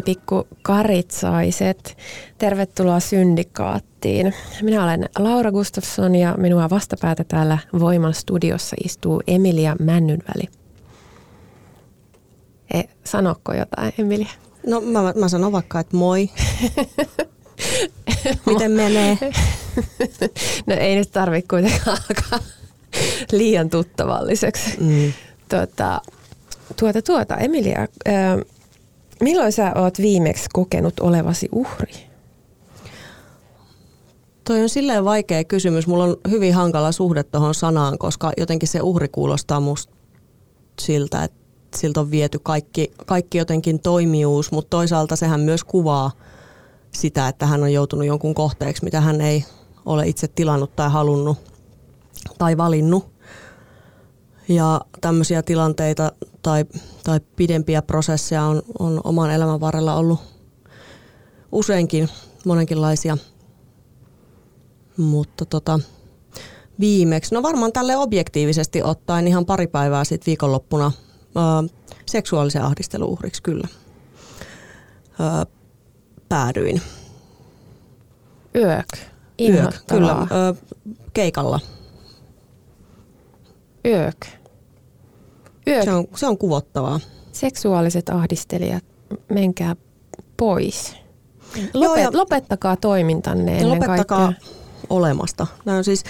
Hei pikku karitsaiset. Tervetuloa Syndikaattiin. Minä olen Laura Gustafsson ja minua vastapäätä täällä Voiman studiossa istuu Emilia Männynväli. E, sanokko jotain, Emilia? No mä, mä sanon vaikka, että moi. Miten menee? no ei nyt tarvitse kuitenkaan alkaa liian tuttavalliseksi. Mm. Tuota, tuota, tuota, Emilia, äh, Milloin sä oot viimeksi kokenut olevasi uhri? Toi on silleen vaikea kysymys. Mulla on hyvin hankala suhde tuohon sanaan, koska jotenkin se uhri kuulostaa musta siltä, että siltä on viety kaikki, kaikki jotenkin toimijuus, mutta toisaalta sehän myös kuvaa sitä, että hän on joutunut jonkun kohteeksi, mitä hän ei ole itse tilannut tai halunnut tai valinnut. Ja tämmöisiä tilanteita tai, tai pidempiä prosesseja on, on oman elämän varrella ollut useinkin monenkinlaisia. Mutta tota, viimeksi, no varmaan tälle objektiivisesti ottaen ihan pari päivää sitten viikonloppuna ää, seksuaalisen ahdisteluuhriksi kyllä ää, päädyin. Yök. Yök, kyllä. Ää, keikalla. Yök. Yö... Se, on, se on kuvottavaa. Seksuaaliset ahdistelijat, menkää pois. Lopet, Joo, ja lopettakaa toimintanne ennen Lopettakaa kaikkea. olemasta. Nämä on siis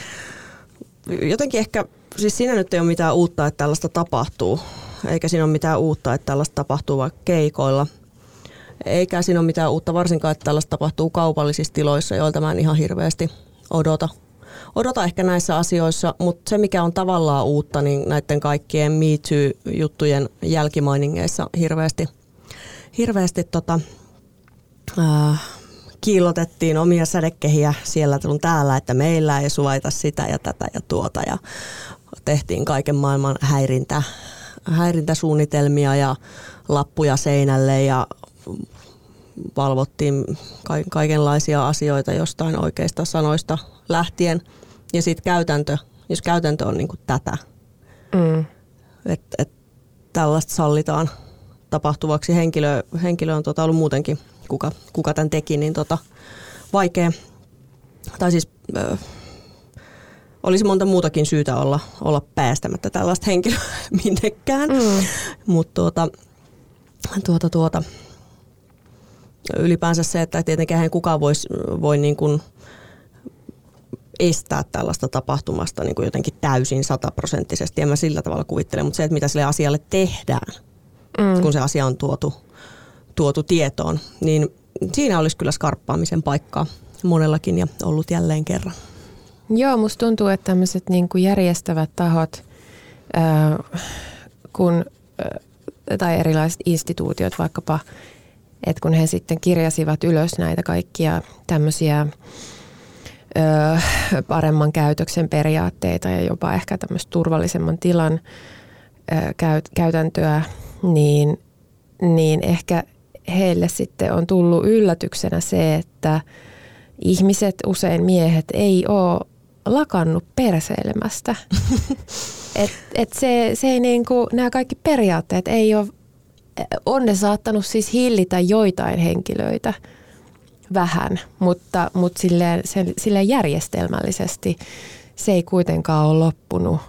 jotenkin ehkä, siis siinä nyt ei ole mitään uutta, että tällaista tapahtuu. Eikä siinä ole mitään uutta, että tällaista tapahtuu vaikka keikoilla. Eikä siinä ole mitään uutta varsinkaan, että tällaista tapahtuu kaupallisissa tiloissa, joilta mä en ihan hirveästi odota odota ehkä näissä asioissa, mutta se mikä on tavallaan uutta, niin näiden kaikkien Me Too-juttujen jälkimainingeissa hirveästi, hirveästi tota, äh, kiillotettiin omia sädekehiä siellä sun täällä, että meillä ei suvaita sitä ja tätä ja tuota ja tehtiin kaiken maailman häirintä, häirintäsuunnitelmia ja lappuja seinälle ja valvottiin kaikenlaisia asioita jostain oikeista sanoista lähtien. Ja sitten käytäntö, jos käytäntö on niinku tätä, mm. että et tällaista sallitaan tapahtuvaksi. Henkilö, henkilö on tota ollut muutenkin, kuka, kuka tämän teki, niin tota, vaikea. Tai siis ö, olisi monta muutakin syytä olla, olla päästämättä tällaista henkilöä minnekään. Mm. Mutta tuota, tuota, tuota, ylipäänsä se, että tietenkään kukaan voisi voi niin kuin estää tällaista tapahtumasta niin kuin jotenkin täysin sataprosenttisesti. En mä sillä tavalla kuvittele, mutta se, että mitä sille asialle tehdään, mm. kun se asia on tuotu, tuotu tietoon, niin siinä olisi kyllä skarppaamisen paikkaa monellakin ja ollut jälleen kerran. Joo, musta tuntuu, että tämmöiset niin kuin järjestävät tahot, äh, kun, äh, tai erilaiset instituutiot, vaikkapa että kun he sitten kirjasivat ylös näitä kaikkia tämmöisiä ö, paremman käytöksen periaatteita ja jopa ehkä tämmöistä turvallisemman tilan ö, käyt, käytäntöä, niin, niin ehkä heille sitten on tullut yllätyksenä se, että ihmiset, usein miehet, ei ole lakannut perseilemästä. et, et se, se ei niinku, nämä kaikki periaatteet ei ole on ne saattanut siis hillitä joitain henkilöitä vähän, mutta, mutta silleen, silleen järjestelmällisesti se ei kuitenkaan ole loppunut.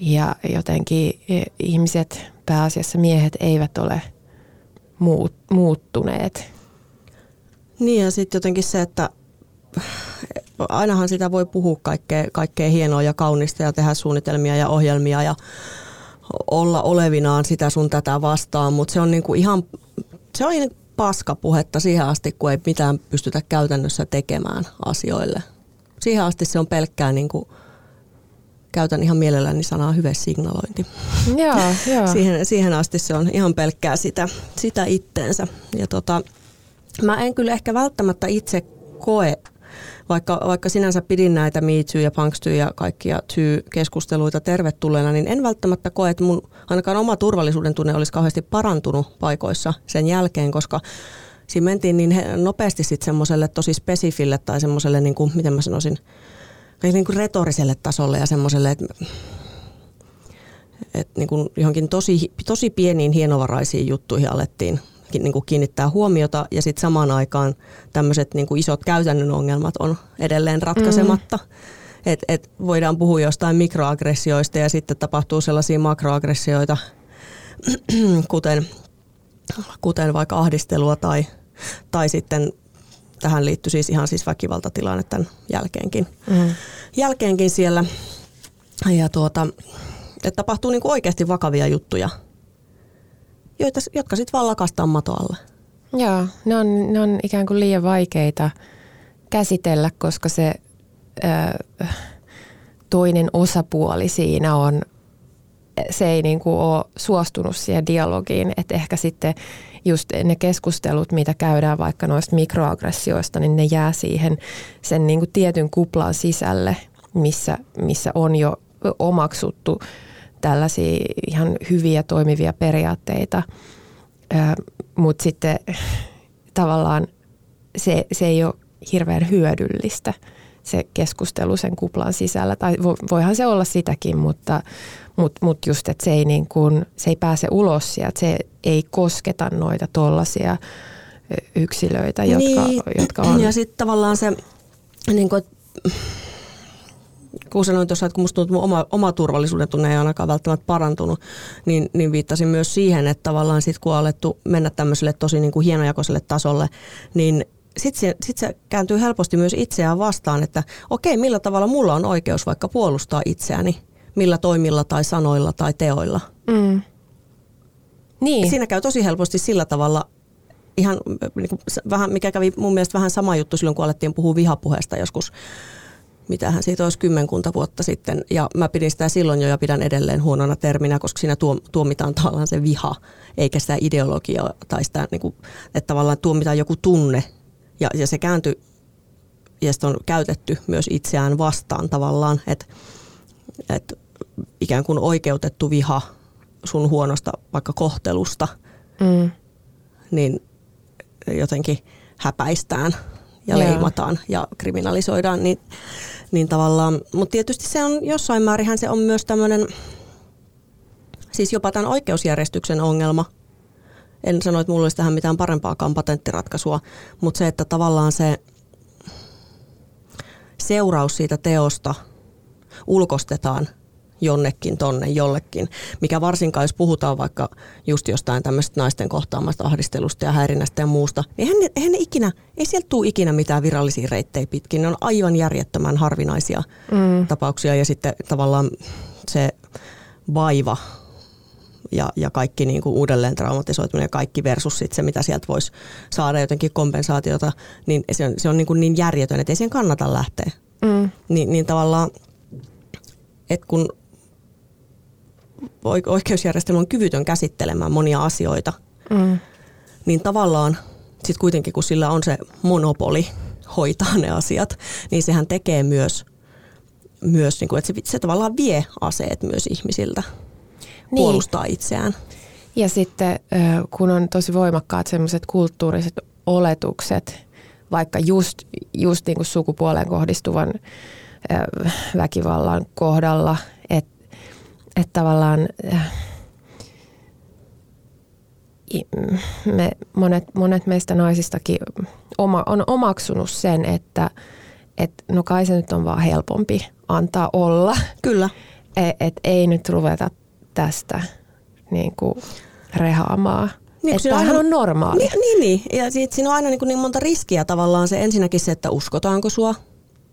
Ja jotenkin e, ihmiset, pääasiassa miehet, eivät ole muut, muuttuneet. Niin ja sitten jotenkin se, että ainahan sitä voi puhua kaikkea, kaikkea hienoa ja kaunista ja tehdä suunnitelmia ja ohjelmia ja olla olevinaan sitä sun tätä vastaan, mutta se on niinku ihan, se on niin paskapuhetta siihen asti, kun ei mitään pystytä käytännössä tekemään asioille. Siihen asti se on pelkkää niinku, käytän ihan mielelläni sanaa signalointi. Joo, joo. siihen, siihen asti se on ihan pelkkää sitä, sitä itteensä. Ja tota, mä en kyllä ehkä välttämättä itse koe, vaikka, vaikka sinänsä pidin näitä Me Too ja Punkstyy ja kaikkia Too-keskusteluita tervetulleena, niin en välttämättä koe, että mun ainakaan oma turvallisuuden tunne olisi kauheasti parantunut paikoissa sen jälkeen, koska siinä mentiin niin nopeasti sitten semmoiselle tosi spesifille tai semmoiselle, niin kuin, miten mä sanoisin, niin kuin retoriselle tasolle ja semmoiselle, että että niin johonkin tosi, tosi pieniin hienovaraisiin juttuihin alettiin niin kuin kiinnittää huomiota ja sitten samaan aikaan tämmöiset niin kuin isot käytännön ongelmat on edelleen ratkaisematta. Mm. Et, et voidaan puhua jostain mikroaggressioista ja sitten tapahtuu sellaisia makroaggressioita, kuten, kuten vaikka ahdistelua tai, tai sitten tähän liittyy siis ihan siis väkivaltatilanne tämän jälkeenkin, mm. jälkeenkin siellä. Ja tuota, että tapahtuu niin kuin oikeasti vakavia juttuja, joita, jotka sitten vaan lakastaa mato alle. Joo, ne on, ne on ikään kuin liian vaikeita käsitellä, koska se ö, toinen osapuoli siinä on, se ei niin kuin ole suostunut siihen dialogiin, että ehkä sitten just ne keskustelut, mitä käydään vaikka noista mikroaggressioista, niin ne jää siihen sen niin kuin tietyn kuplan sisälle, missä, missä on jo omaksuttu tällaisia ihan hyviä toimivia periaatteita, mutta sitten tavallaan se, se ei ole hirveän hyödyllistä se keskustelu sen kuplan sisällä. Tai voihan se olla sitäkin, mutta, mutta, mutta just, että se ei, niin kuin, se ei pääse ulos sieltä, se ei kosketa noita tollaisia yksilöitä, jotka, niin. jotka on... Ja sitten tavallaan se, niin kuin, kun sanoin tuossa, että kun musta tuntuu, että oma, oma turvallisuuden tunne ei ainakaan välttämättä parantunut, niin, niin viittasin myös siihen, että tavallaan sitten kun on alettu mennä tämmöiselle tosi niin kuin hienojakoiselle tasolle, niin sitten se, sit se kääntyy helposti myös itseään vastaan, että okei, millä tavalla mulla on oikeus vaikka puolustaa itseäni, millä toimilla tai sanoilla tai teoilla. Mm. Niin. Siinä käy tosi helposti sillä tavalla, ihan niin kuin, vähän, mikä kävi mun mielestä vähän sama juttu silloin, kun alettiin puhua vihapuheesta joskus mitähän siitä olisi kymmenkunta vuotta sitten. Ja mä pidin sitä silloin jo ja pidän edelleen huonona terminä, koska siinä tuomitaan tavallaan se viha, eikä sitä ideologiaa tai sitä, niin kuin, että tavallaan tuomitaan joku tunne. Ja, ja se kääntyi ja sitä on käytetty myös itseään vastaan tavallaan, että, että ikään kuin oikeutettu viha sun huonosta vaikka kohtelusta, mm. niin jotenkin häpäistään ja yeah. leimataan ja kriminalisoidaan, niin niin tavallaan, mutta tietysti se on jossain määrin se on myös tämmöinen, siis jopa tämän oikeusjärjestyksen ongelma. En sano, että mulla olisi tähän mitään parempaakaan patenttiratkaisua, mutta se, että tavallaan se seuraus siitä teosta ulkostetaan jonnekin tonne jollekin, mikä varsinkaan jos puhutaan vaikka just jostain tämmöistä naisten kohtaamasta ahdistelusta ja häirinnästä ja muusta, niin eihän eihän ne ikinä, ei sieltä tule ikinä mitään virallisia reittejä pitkin. Ne on aivan järjettömän harvinaisia mm. tapauksia ja sitten tavallaan se vaiva ja, ja kaikki niin kuin uudelleen traumatisoituminen ja kaikki versus sit se, mitä sieltä voisi saada jotenkin kompensaatiota, niin se on, se on niin, kuin niin järjetön, että ei siihen kannata lähteä. Mm. Ni, niin tavallaan, että kun oikeusjärjestelmä on kyvytön käsittelemään monia asioita, mm. niin tavallaan sitten kuitenkin kun sillä on se monopoli hoitaa ne asiat, niin sehän tekee myös, myös niin kuin, että se, se tavallaan vie aseet myös ihmisiltä niin. puolustaa itseään. Ja sitten kun on tosi voimakkaat sellaiset kulttuuriset oletukset, vaikka just, just niin kuin sukupuoleen kohdistuvan väkivallan kohdalla, että että tavallaan äh, me, monet, monet meistä naisistakin oma, on omaksunut sen, että et, no kai se nyt on vaan helpompi antaa olla. Kyllä. Et, et ei nyt ruveta tästä niin kuin rehaamaan. Niin, että tämähän aina, on normaali. Niin, niin, niin. ja siitä siinä on aina niin, niin monta riskiä tavallaan se ensinnäkin se, että uskotaanko sua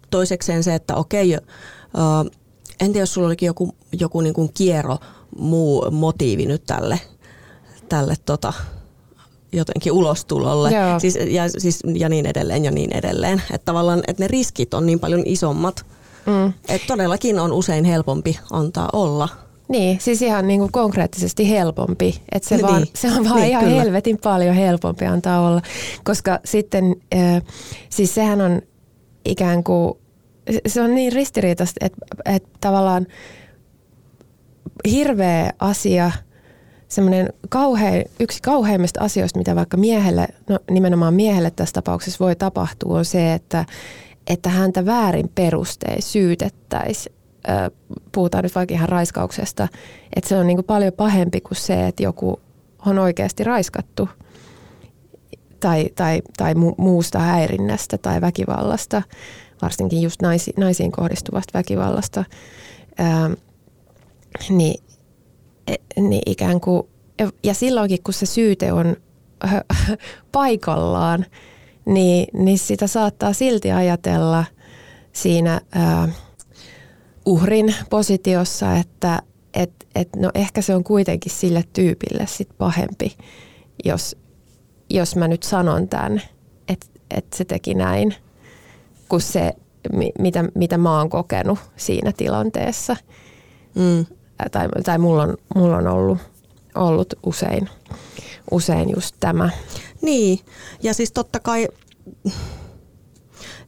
toisekseen se, että okei, uh, en tiedä, jos sulla olikin joku, joku niin kuin kiero muu motiivi nyt tälle, tälle tota, jotenkin ulostulolle siis, ja, siis, ja niin edelleen ja niin edelleen. Että tavallaan että ne riskit on niin paljon isommat, mm. että todellakin on usein helpompi antaa olla. Niin, siis ihan niin kuin konkreettisesti helpompi. Että se, niin, vaan, se on vaan niin, ihan kyllä. helvetin paljon helpompi antaa olla. Koska sitten, äh, siis sehän on ikään kuin, se on niin ristiriitaista, että, että tavallaan hirveä asia – semmoinen kauhean, yksi kauheimmista asioista, mitä vaikka miehelle, no nimenomaan miehelle tässä tapauksessa voi tapahtua, on se, että, että häntä väärin perustein syytettäisiin. Puhutaan nyt vaikka ihan raiskauksesta, että se on niin kuin paljon pahempi kuin se, että joku on oikeasti raiskattu tai, tai, tai muusta häirinnästä tai väkivallasta, varsinkin just naisi, naisiin kohdistuvasta väkivallasta. Ää, niin niin ikään kuin, ja silloinkin kun se syyte on paikallaan, niin, niin sitä saattaa silti ajatella siinä ää, uhrin positiossa, että et, et no ehkä se on kuitenkin sille tyypille sit pahempi, jos, jos mä nyt sanon tämän, että et se teki näin, kuin se, mitä, mitä mä oon kokenut siinä tilanteessa. Mm tai, tai mulla on, mulla on ollut, ollut usein, usein just tämä. Niin, ja siis totta kai,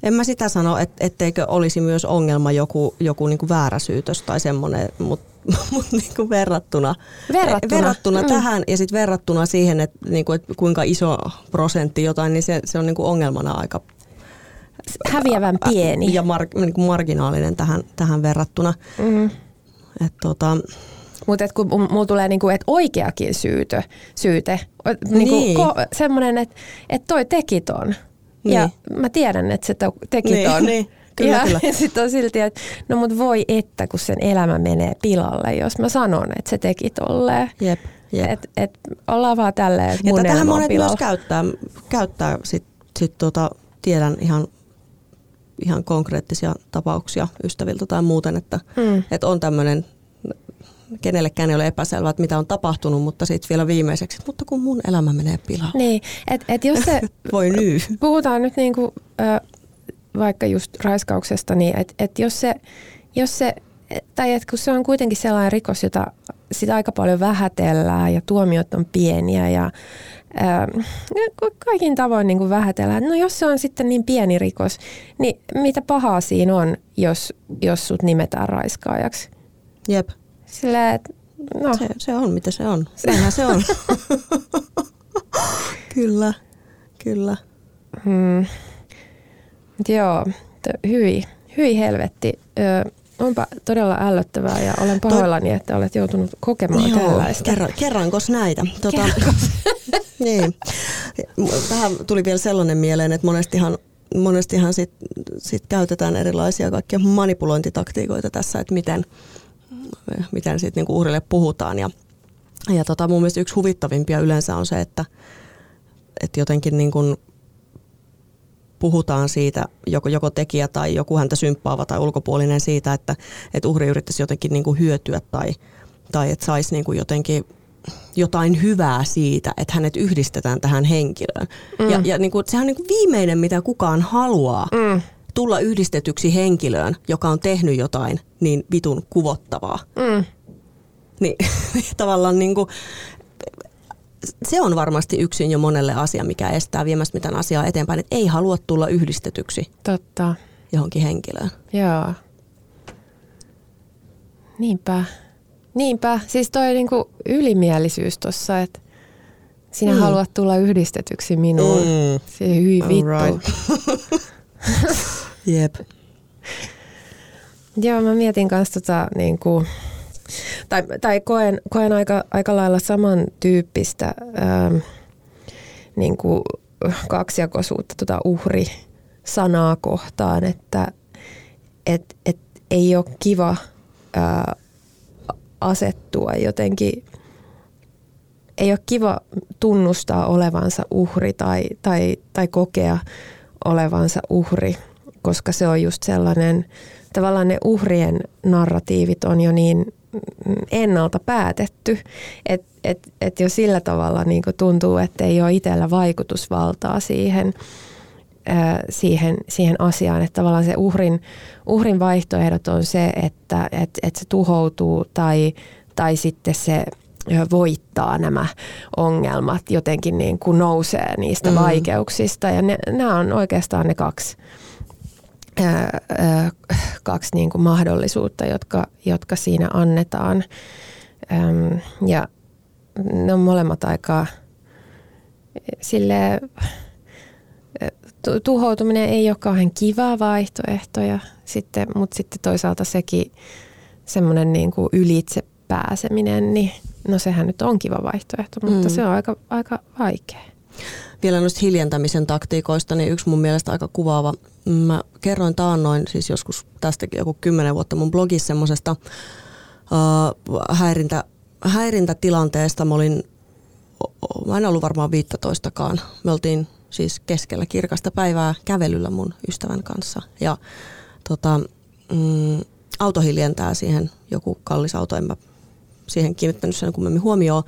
en mä sitä sano, et, etteikö olisi myös ongelma joku, joku niinku väärä syytös tai semmoinen, mutta mut niinku verrattuna, verrattuna, verrattuna mm. tähän ja sitten verrattuna siihen, että niinku, et kuinka iso prosentti jotain, niin se, se on niinku ongelmana aika häviävän pieni. Ja mar, niinku marginaalinen tähän, tähän verrattuna. Mm. Et tota, mutta et kun mulla tulee niinku, et oikeakin syytö, syyte, niinku niin. ko, semmoinen, että et toi teki ton. Niin. Ja mä tiedän, että se teki niin, ton. Niin. Kyllä, ja kyllä. sitten on silti, että no mut voi että, kun sen elämä menee pilalle, jos mä sanon, että se teki tolleen. Jep, jep. Et, et ollaan vaan tälleen, että mun ja tähän monet pilalla. myös käyttää, käyttää sit, sit tota, tiedän ihan ihan konkreettisia tapauksia ystäviltä tai muuten, että, mm. että on tämmöinen kenellekään ei ole epäselvää, että mitä on tapahtunut, mutta sitten vielä viimeiseksi, mutta kun mun elämä menee pilalle. Niin, että et jos se... Voi nyy. Puhutaan nyt niinku, vaikka just raiskauksesta, niin että et jos se, jos se tai että kun se on kuitenkin sellainen rikos, jota sitä aika paljon vähätellään ja tuomiot on pieniä ja kaikin tavoin niin kuin vähätellään. No jos se on sitten niin pieni rikos, niin mitä pahaa siinä on, jos, jos sut nimetään raiskaajaksi? Jep. Sillä, et, no. se, se on mitä se on. Sehän se on. kyllä, kyllä. Hmm. Joo, hyvin, hyvin helvetti. Ö, onpa todella ällöttävää ja olen pahoillani, että olet joutunut kokemaan Joo, tällaista. Kerran, kerrankos näitä? Tota, niin. Tähän tuli vielä sellainen mieleen, että monestihan, monestihan sit, sit käytetään erilaisia kaikkia manipulointitaktiikoita tässä, että miten, miten sit niinku uhrille puhutaan. Ja, ja tota, mun mielestä yksi huvittavimpia yleensä on se, että, että jotenkin niin kuin puhutaan siitä, joko, joko tekijä tai joku häntä symppaava tai ulkopuolinen siitä, että, että uhri yrittäisi jotenkin niin kuin hyötyä tai, tai että saisi niin kuin jotenkin jotain hyvää siitä, että hänet yhdistetään tähän henkilöön. Mm. Ja, ja niin kuin, sehän on niin kuin viimeinen, mitä kukaan haluaa. Mm. Tulla yhdistetyksi henkilöön, joka on tehnyt jotain niin vitun kuvottavaa. Mm. Niin tavallaan niin kuin, se on varmasti yksin jo monelle asia, mikä estää viemästä mitään asiaa eteenpäin, että ei halua tulla yhdistetyksi Totta. johonkin henkilöön. Joo. Niinpä. Niinpä. Siis toi niinku ylimielisyys tuossa, että sinä mm. haluat tulla yhdistetyksi minuun. Mm. Se hyvin vittu. Right. Jep. Joo, mä mietin kanssa tota, niinku, tai, tai koen, koen aika, aika lailla samantyyppistä ähm, niin kuin kaksijakoisuutta tuota uhri-sanaa kohtaan, että et, et ei ole kiva ää, asettua jotenkin, ei ole kiva tunnustaa olevansa uhri tai, tai, tai kokea olevansa uhri, koska se on just sellainen, tavallaan ne uhrien narratiivit on jo niin ennalta päätetty, että et, et jo sillä tavalla niin tuntuu, että ei ole itsellä vaikutusvaltaa siihen, siihen, siihen asiaan, että tavallaan se uhrin, uhrin vaihtoehdot on se, että et, et se tuhoutuu tai, tai sitten se voittaa nämä ongelmat, jotenkin niin kuin nousee niistä mm. vaikeuksista ja ne, nämä on oikeastaan ne kaksi kaksi niin kuin mahdollisuutta, jotka, jotka siinä annetaan. Ja ne on molemmat aika sille tuhoutuminen ei ole kauhean kiva vaihtoehto, ja sitten, mutta sitten toisaalta sekin semmoinen niin kuin ylitse pääseminen, niin no sehän nyt on kiva vaihtoehto, mutta mm. se on aika, aika vaikea. Vielä noista hiljentämisen taktiikoista, niin yksi mun mielestä aika kuvaava Mä kerroin taannoin, siis joskus tästäkin joku kymmenen vuotta mun blogissa semmoisesta uh, häirintä, häirintätilanteesta. Mä olin, mä en ollut varmaan 15kaan. Me oltiin siis keskellä kirkasta päivää kävelyllä mun ystävän kanssa. Ja tota, mm, auto hiljentää siihen, joku kallis auto, en mä siihen kiinnittänyt sen kummemmin huomioon.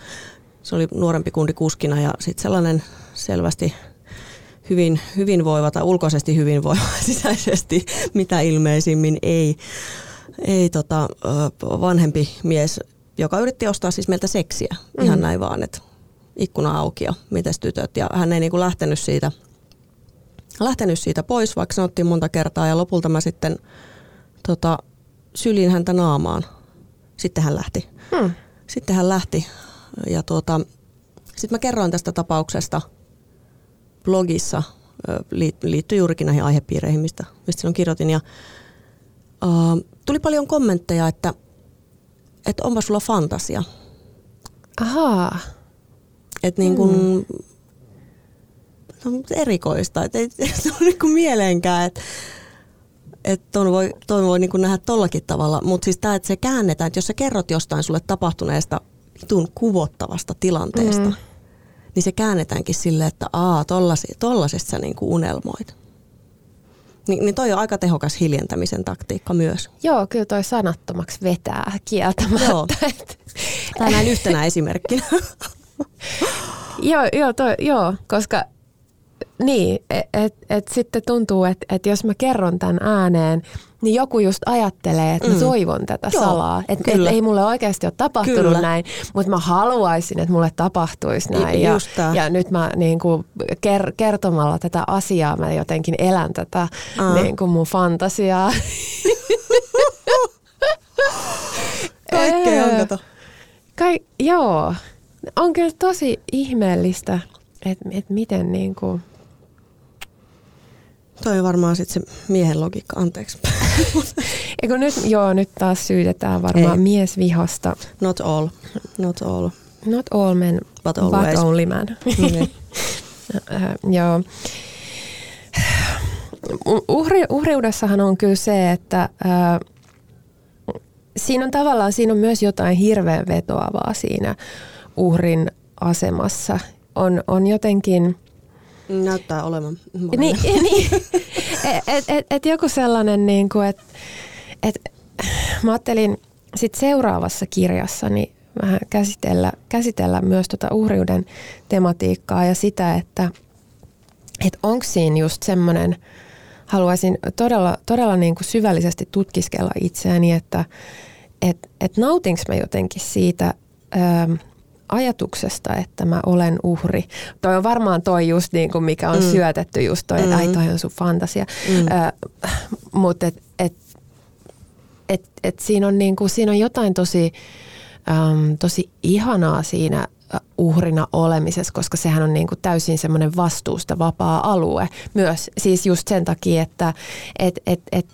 Se oli nuorempi kundi kuskina ja sitten sellainen selvästi hyvin, hyvinvoiva tai ulkoisesti hyvinvoiva sisäisesti, mitä ilmeisimmin ei, ei tota, vanhempi mies, joka yritti ostaa siis meiltä seksiä. Mm. Ihan näin vaan, että ikkuna auki ja mites tytöt. Ja hän ei niinku lähtenyt siitä, lähtenyt siitä pois, vaikka sanottiin monta kertaa. Ja lopulta mä sitten tota, sylin häntä naamaan. Sitten hän lähti. Mm. Sitten hän lähti. Ja tuota, sitten mä kerroin tästä tapauksesta – blogissa liittyy juurikin näihin aihepiireihin, mistä, mistä silloin kirjoitin. Ja, uh, tuli paljon kommentteja, että, että onpa sulla fantasia. Ahaa. Että niin kuin, mm. no, erikoista, että ei se ole niin kuin mieleenkään, että että ton voi, ton voi niin kuin nähdä tollakin tavalla. Mutta siis tämä, että se käännetään, että jos sä kerrot jostain sulle tapahtuneesta vitun kuvottavasta tilanteesta, mm niin se käännetäänkin sille, että aa, tollasesta sä niin kuin unelmoit. Ni, niin toi on aika tehokas hiljentämisen taktiikka myös. Joo, kyllä toi sanattomaksi vetää kieltämättä. Joo. Tämä näin yhtenä esimerkkinä. joo, joo, toi, joo, koska niin, että et, et sitten tuntuu, että et jos mä kerron tämän ääneen, niin joku just ajattelee, että mä mm. toivon tätä Joo, salaa. Että et ei mulle oikeasti ole tapahtunut kyllä. näin, mutta mä haluaisin, että mulle tapahtuisi näin. Ja, ja nyt mä niin kuin ker- kertomalla tätä asiaa mä jotenkin elän tätä uh. niin kuin mun fantasiaa. Kaikkea on kato. Kai, joo, on kyllä tosi ihmeellistä, että et miten niin kuin, Toi on varmaan sitten se miehen logiikka, anteeksi. Eikö nyt, joo, nyt taas syytetään varmaan Ei. miesvihosta. Not all. Not all. Not all men, but, but only man. Niin. joo. Uhri, uhriudessahan on kyllä se, että äh, siinä on tavallaan siinä on myös jotain hirveän vetoavaa siinä uhrin asemassa. On, on jotenkin – Näyttää olevan. Niin, niin. et, et, et joku sellainen, niin kuin, että et, mä ajattelin sit seuraavassa kirjassani vähän käsitellä, käsitellä myös tuota uhriuden tematiikkaa ja sitä, että et onko siinä just semmoinen, haluaisin todella, todella niin kuin syvällisesti tutkiskella itseäni, että et, et nautinko mä jotenkin siitä, ää, ajatuksesta, että mä olen uhri. Toi on varmaan toi just niin kuin mikä on mm. syötetty just toi, että mm. ai toi on sun fantasia. Mm. Äh, Mutta et, et, et, et siinä, on niin kuin, siinä on jotain tosi, äm, tosi ihanaa siinä uhrina olemisessa, koska sehän on niin kuin täysin semmoinen vastuusta vapaa alue myös. Siis just sen takia, että et, et, et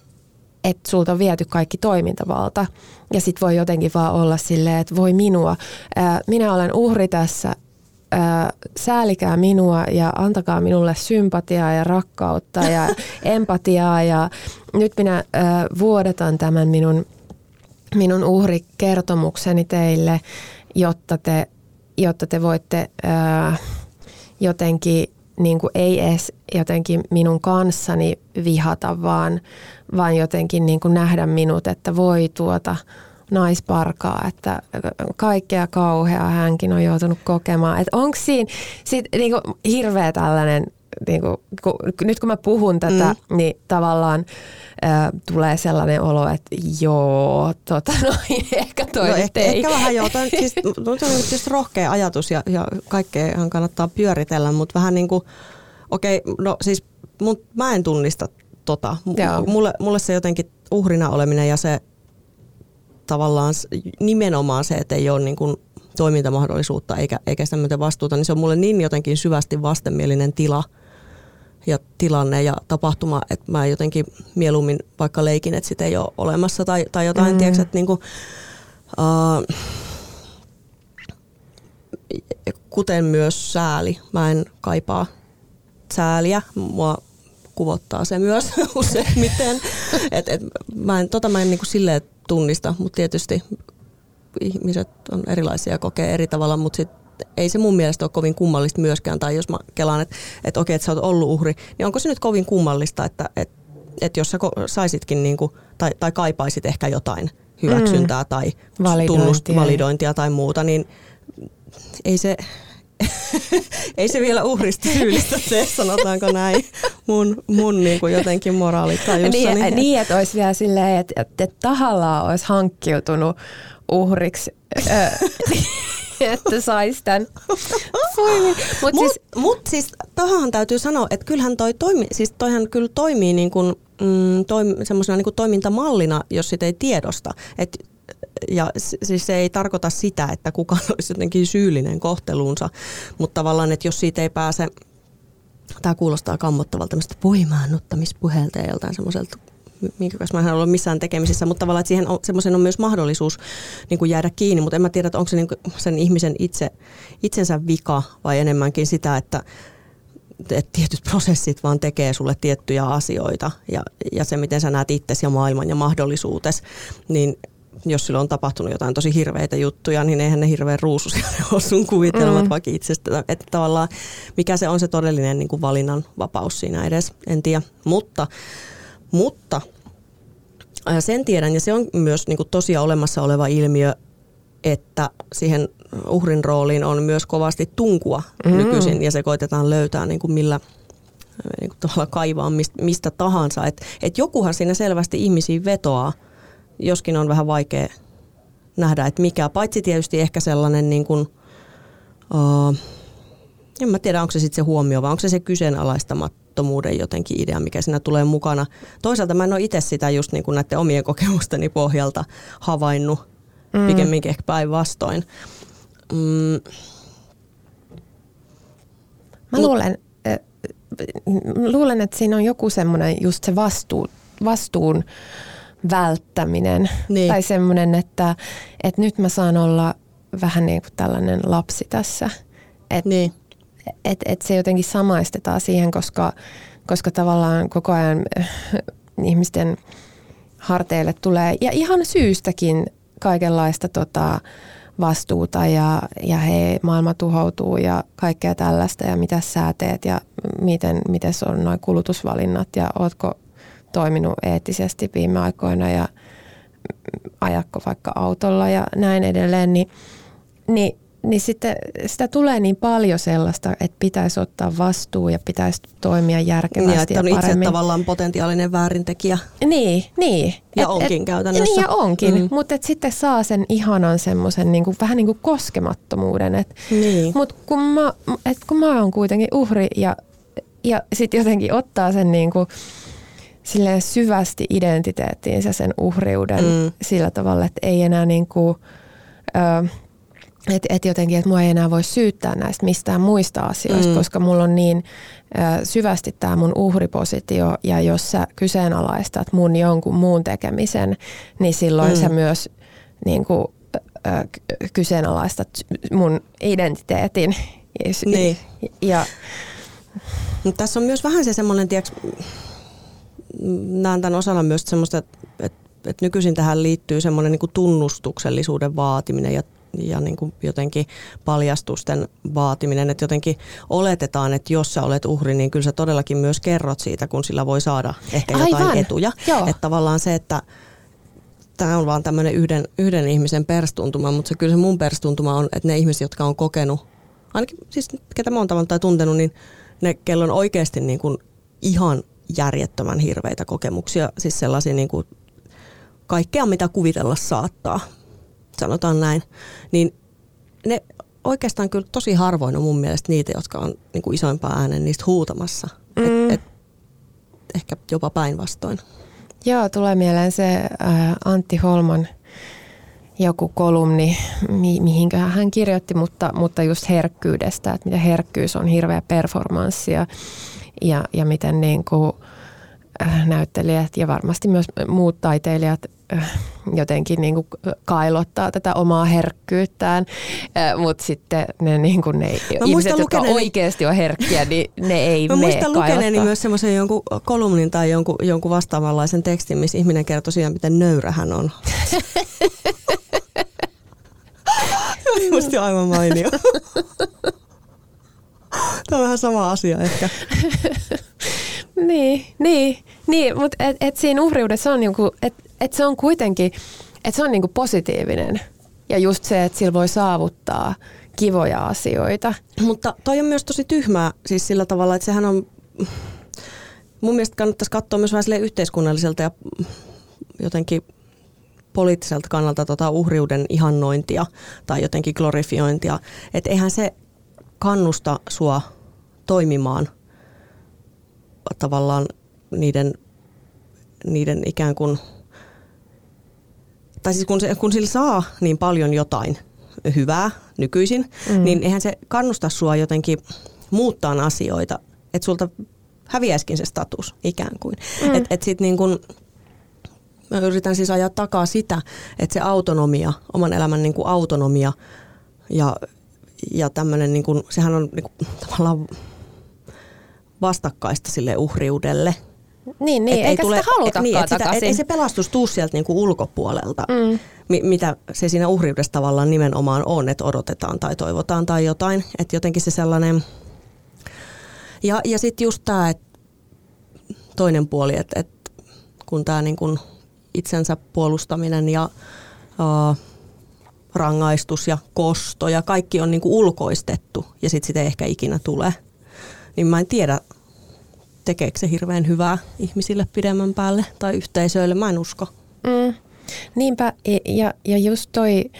että sulta on viety kaikki toimintavalta. Ja sit voi jotenkin vaan olla silleen, että voi minua, ää, minä olen uhri tässä, ää, säälikää minua ja antakaa minulle sympatiaa ja rakkautta ja empatiaa. Ja nyt minä ää, vuodetan tämän minun, minun uhrikertomukseni teille, jotta te, jotta te voitte ää, jotenkin niin kuin ei edes jotenkin minun kanssani vihata, vaan, vaan jotenkin niin kuin nähdä minut, että voi tuota naisparkaa, että kaikkea kauheaa hänkin on joutunut kokemaan. Että onko siinä sit, niin kuin hirveä tällainen, niin kuin, kun, nyt kun mä puhun tätä, mm. niin tavallaan tulee sellainen olo, että joo, tota noin, ehkä toi no, ehkä, ei. ehkä vähän joo, toi, siis, toi on tietysti rohkea ajatus ja, ja kaikkeahan kannattaa pyöritellä, mutta vähän niin kuin, okei, okay, no siis mut, mä en tunnista tota. Mulle, mulle se jotenkin uhrina oleminen ja se tavallaan nimenomaan se, että ei ole niin kuin toimintamahdollisuutta eikä, eikä sitä vastuuta, niin se on mulle niin jotenkin syvästi vastenmielinen tila ja tilanne ja tapahtuma, että mä jotenkin mieluummin vaikka leikin, että sitä ei ole olemassa tai, tai jotain, mm. tiedätkö, että niin kuin, uh, kuten myös sääli. Mä en kaipaa sääliä. Mua kuvottaa se myös useimmiten. et, et, mä en, tota mä en niinku silleen tunnista, mutta tietysti ihmiset on erilaisia ja kokee eri tavalla, mutta sit ei se mun mielestä ole kovin kummallista myöskään. Tai jos mä kelaan, että et okei, että sä oot ollut uhri, niin onko se nyt kovin kummallista, että et, et jos sä saisitkin niinku, tai, tai kaipaisit ehkä jotain hyväksyntää mm. tai validointia. validointia tai muuta, niin ei se, ei se vielä uhrista syyllistä se, sanotaanko näin, mun, mun niin kuin jotenkin moraalitajussa. Niin, niin, niin, että olisi vielä silleen, että, että tahallaan olisi hankkiutunut uhriksi. että saisi tämän. Mutta mut, siis, mut siis tohon täytyy sanoa, että kyllähän toi toimi, siis toihan kyllä toimii niin kuin, mm, toim, semmoisena niin kuin toimintamallina, jos sitä ei tiedosta. Et ja siis se ei tarkoita sitä, että kukaan olisi jotenkin syyllinen kohteluunsa, mutta tavallaan, että jos siitä ei pääse, tämä kuulostaa kammottavalta tämmöistä voimaannuttamispuhelta ja joltain semmoiselta minkä kanssa mä en ole missään tekemisissä, mutta tavallaan, että siihen on, semmoisen on myös mahdollisuus niin kuin jäädä kiinni, mutta en mä tiedä, että onko se niin sen ihmisen itse, itsensä vika vai enemmänkin sitä, että, että tietyt prosessit vaan tekee sulle tiettyjä asioita ja, ja se, miten sä näet itsesi ja maailman ja mahdollisuutes, niin jos sillä on tapahtunut jotain tosi hirveitä juttuja, niin eihän ne hirveän ruususia ole sun kuvitelmat mm. vaikka itsestä. Että tavallaan mikä se on se todellinen niin kuin valinnan vapaus siinä edes, en tiedä. Mutta, mutta sen tiedän, ja se on myös niin kuin tosiaan olemassa oleva ilmiö, että siihen uhrin rooliin on myös kovasti tunkua mm. nykyisin, ja se koitetaan löytää niin kuin millä niin kuin tavallaan kaivaa mistä, mistä tahansa. Että et jokuhan siinä selvästi ihmisiin vetoaa, joskin on vähän vaikea nähdä, että mikä, paitsi tietysti ehkä sellainen niin kuin, uh, en mä tiedä, onko se sitten se huomio, vai onko se se kyseenalaistamattomuuden jotenkin idea, mikä siinä tulee mukana. Toisaalta mä en ole itse sitä just niin kuin näiden omien kokemusteni pohjalta havainnut, mm. pikemminkin ehkä päinvastoin. Mm. Mä luulen, äh, luulen, että siinä on joku semmoinen just se vastuu, vastuun välttäminen. Niin. Tai semmoinen, että, että nyt mä saan olla vähän niin kuin tällainen lapsi tässä. Että niin. Et, et se jotenkin samaistetaan siihen, koska, koska tavallaan koko ajan äh, ihmisten harteille tulee, ja ihan syystäkin kaikenlaista tota, vastuuta ja, ja hei, maailma tuhoutuu ja kaikkea tällaista ja mitä sä teet ja miten, miten on noin kulutusvalinnat ja ootko toiminut eettisesti viime aikoina ja ajakko vaikka autolla ja näin edelleen, niin, niin, niin sitten sitä tulee niin paljon sellaista, että pitäisi ottaa vastuu ja pitäisi toimia järkevästi niin, että on ja paremmin. itse tavallaan potentiaalinen väärintekijä. Niin, niin. Ja et, onkin et, käytännössä. Niin ja onkin, mm. mutta sitten saa sen ihanan semmoisen niinku, vähän niin kuin koskemattomuuden. Et, niin. Mutta kun mä, et kun mä oon kuitenkin uhri ja, ja sitten jotenkin ottaa sen niin kuin, silleen syvästi identiteettiinsä sen uhriuden mm. sillä tavalla, että ei enää niin kuin, että et jotenkin, että mua ei enää voi syyttää näistä mistään muista asioista, mm. koska mulla on niin ö, syvästi tämä mun uhripositio ja jos sä kyseenalaistat mun jonkun muun tekemisen, niin silloin mm. sä myös niin kuin, ö, kyseenalaistat mun identiteetin. Niin. Ja, Mutta tässä on myös vähän se semmoinen, tiiäks, näen tämän osana myös semmoista, että, että nykyisin tähän liittyy semmoinen niin tunnustuksellisuuden vaatiminen ja ja niin kuin jotenkin paljastusten vaatiminen, että jotenkin oletetaan, että jos sä olet uhri, niin kyllä sä todellakin myös kerrot siitä, kun sillä voi saada ehkä jotain Aivan. etuja. Joo. Että tavallaan se, että tämä on vaan tämmöinen yhden, yhden ihmisen perstuntuma, mutta se kyllä se mun perstuntuma on, että ne ihmiset, jotka on kokenut, ainakin siis ketä mä oon tavannut tai tuntenut, niin ne, kello on oikeasti niin kuin ihan järjettömän hirveitä kokemuksia, siis sellaisia niin kuin kaikkea, mitä kuvitella saattaa, sanotaan näin, niin ne oikeastaan kyllä tosi harvoin on mun mielestä niitä, jotka on niin kuin isoimpaa äänen niistä huutamassa. Mm. Et, et, ehkä jopa päinvastoin. Joo, tulee mieleen se äh, Antti Holman joku kolumni, mi- mihinköhän hän kirjoitti, mutta, mutta just herkkyydestä, että miten herkkyys on hirveä performanssi ja, ja, ja miten niin kuin, äh, näyttelijät ja varmasti myös muut taiteilijat äh, jotenkin niin kuin kailottaa tätä omaa herkkyyttään, äh, mutta sitten ne, niin kuin ne ihmiset, jotka lukeneeni- oikeasti on herkkiä, niin ne ei Mä muistan lukeneeni myös semmoisen jonkun kolumnin tai jonkun, jonkun vastaavanlaisen tekstin, missä ihminen kertoi siitä, miten nöyrä hän on. Musta aivan mainio. Tämä on vähän sama asia ehkä. Niin, niin, niin mutta et, et siinä uhriudessa on niinku, et, et se on kuitenkin, että se on niinku positiivinen. Ja just se, että sillä voi saavuttaa kivoja asioita. Mutta toi on myös tosi tyhmää siis sillä tavalla, että sehän on... Mun mielestä kannattaisi katsoa myös vähän yhteiskunnalliselta ja jotenkin poliittiselta kannalta tota uhriuden ihannointia tai jotenkin glorifiointia. Että eihän se kannusta sua toimimaan tavallaan niiden, niiden ikään kuin, tai siis kun, se, kun sillä saa niin paljon jotain hyvää nykyisin, mm. niin eihän se kannusta sua jotenkin muuttaa asioita, että sulta häviäisikin se status ikään kuin. Mm. Että et sit niin kun, mä yritän siis ajaa takaa sitä, että se autonomia, oman elämän niin kuin autonomia ja, ja tämmöinen, niin kuin, sehän on niin kuin, tavallaan vastakkaista sille uhriudelle. Niin, niin Et eikä sitä halutakaan niin, et sitä, et, ei se pelastus tuu sieltä niinku ulkopuolelta, Mm. mi, mitä se siinä uhriudessa tavallaan nimenomaan on, että odotetaan tai toivotaan tai jotain. Että jotenkin se sellainen... Ja, ja sitten just tämä toinen puoli, että et kun tämä niinku itsensä puolustaminen ja uh, rangaistus ja kosto ja kaikki on niinku ulkoistettu ja sitten sitä ei ehkä ikinä tule, niin mä en tiedä, tekeekö se hirveän hyvää ihmisille pidemmän päälle tai yhteisöille, mä en usko. Mm. Niinpä, ja, ja just toi,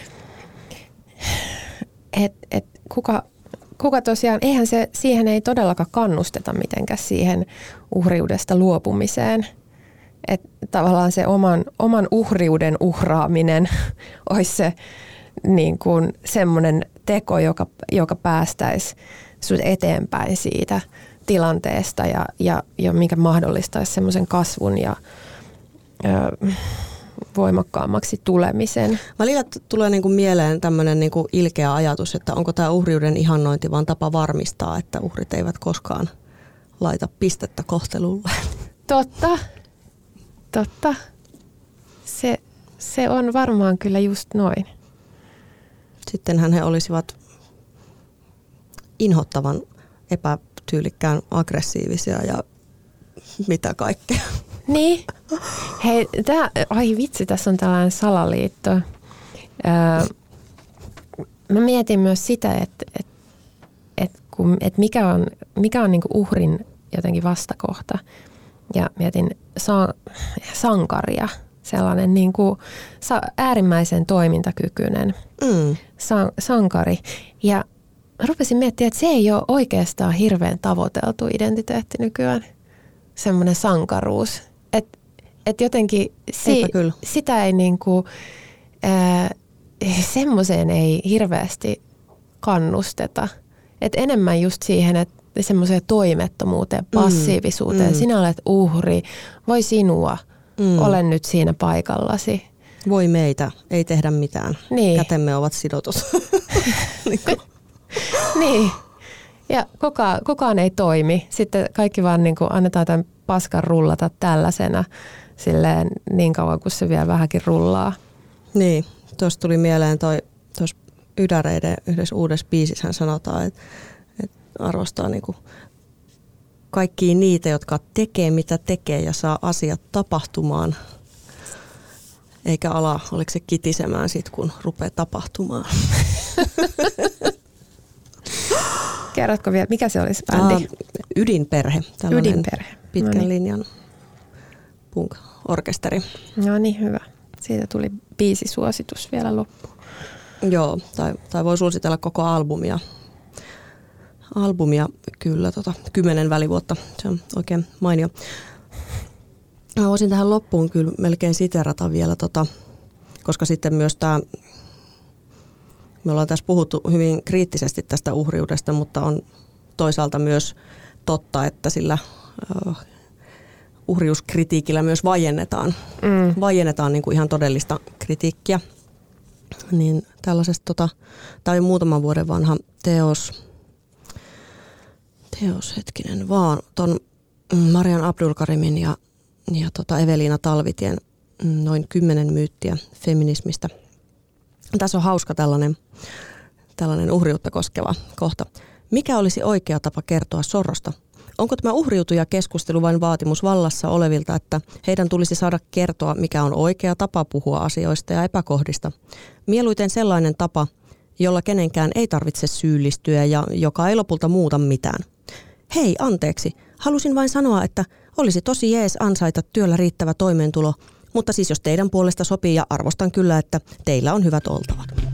että et kuka, kuka tosiaan, eihän se, siihen ei todellakaan kannusteta mitenkään siihen uhriudesta luopumiseen. Että tavallaan se oman, oman uhriuden uhraaminen olisi se niin kuin semmoinen teko, joka, joka päästäisi sut eteenpäin siitä tilanteesta ja, ja, ja mikä mahdollistaisi semmoisen kasvun ja ö, voimakkaammaksi tulemisen. Välillä t- tulee niinku mieleen tämmöinen niinku ilkeä ajatus, että onko tämä uhriuden ihannointi vaan tapa varmistaa, että uhrit eivät koskaan laita pistettä kohtelulle. Totta, totta. Se, se on varmaan kyllä just noin. Sittenhän he olisivat inhottavan epätyylikkään aggressiivisia ja mitä kaikkea. Niin. Hei, tää, ai vitsi, tässä on tällainen salaliitto. Öö, mä mietin myös sitä, että et, et kun, et mikä on, mikä on niinku uhrin jotenkin vastakohta. Ja mietin sa- sankaria, sellainen niinku, sa- äärimmäisen toimintakykyinen Mm. san- sankari. Ja rupesin miettimään, että se ei ole oikeastaan hirveän tavoiteltu identiteetti nykyään, semmoinen sankaruus. Että et jotenkin Eipä kyllä. sitä ei niinku, ää, semmoiseen ei hirveästi kannusteta. Et enemmän just siihen, että semmoiseen toimettomuuteen, passiivisuuteen. mm. Sinä olet uhri, voi sinua, Mm. olen nyt siinä paikallasi. Voi meitä, ei tehdä mitään. Niin. Kätemme ovat sidotut. niin. Niin. Ja kukaan, kukaan ei toimi. Sitten kaikki vaan niin kuin annetaan tämän paskan rullata tällaisena silleen niin kauan kuin se vielä vähänkin rullaa. Niin, tuossa tuli mieleen toi, tuossa Ydäreiden yhdessä uudessa biisissä sanotaan, että, että arvostaa niin kuin kaikkia niitä, jotka tekee mitä tekee ja saa asiat tapahtumaan. Eikä ala, oliko se kitisemään sit, kun rupeaa tapahtumaan. Kerrotko vielä, mikä se olisi bändi? Uh, ydinperhe. Ydinperhe. Pitkän Noniin. linjan punk-orkesteri. No niin, hyvä. Siitä tuli suositus vielä loppuun. Joo, tai, tai voi suositella koko albumia. Albumia kyllä, tota, kymmenen välivuotta. Se on oikein mainio. Mä voisin tähän loppuun kyllä melkein siterata vielä, tota, koska sitten myös tämä, me ollaan tässä puhuttu hyvin kriittisesti tästä uhriudesta, mutta on toisaalta myös totta, että sillä uh, uhriuskritiikillä myös vajennetaan, mm. vajennetaan niin kuin ihan todellista kritiikkiä. Niin tällaisesta, tota, tämä muutaman vuoden vanha teos, teos hetkinen vaan, ton Marian Abdulkarimin ja, ja tota Eveliina Talvitien mm, noin kymmenen myyttiä feminismistä. Tässä on hauska tällainen, tällainen uhriutta koskeva kohta. Mikä olisi oikea tapa kertoa sorrosta? Onko tämä uhriutuja keskustelu vain vaatimus vallassa olevilta, että heidän tulisi saada kertoa, mikä on oikea tapa puhua asioista ja epäkohdista? Mieluiten sellainen tapa, jolla kenenkään ei tarvitse syyllistyä ja joka ei lopulta muuta mitään. Hei, anteeksi. Halusin vain sanoa, että olisi tosi jees ansaita työllä riittävä toimeentulo, mutta siis jos teidän puolesta sopii ja arvostan kyllä, että teillä on hyvät oltavat.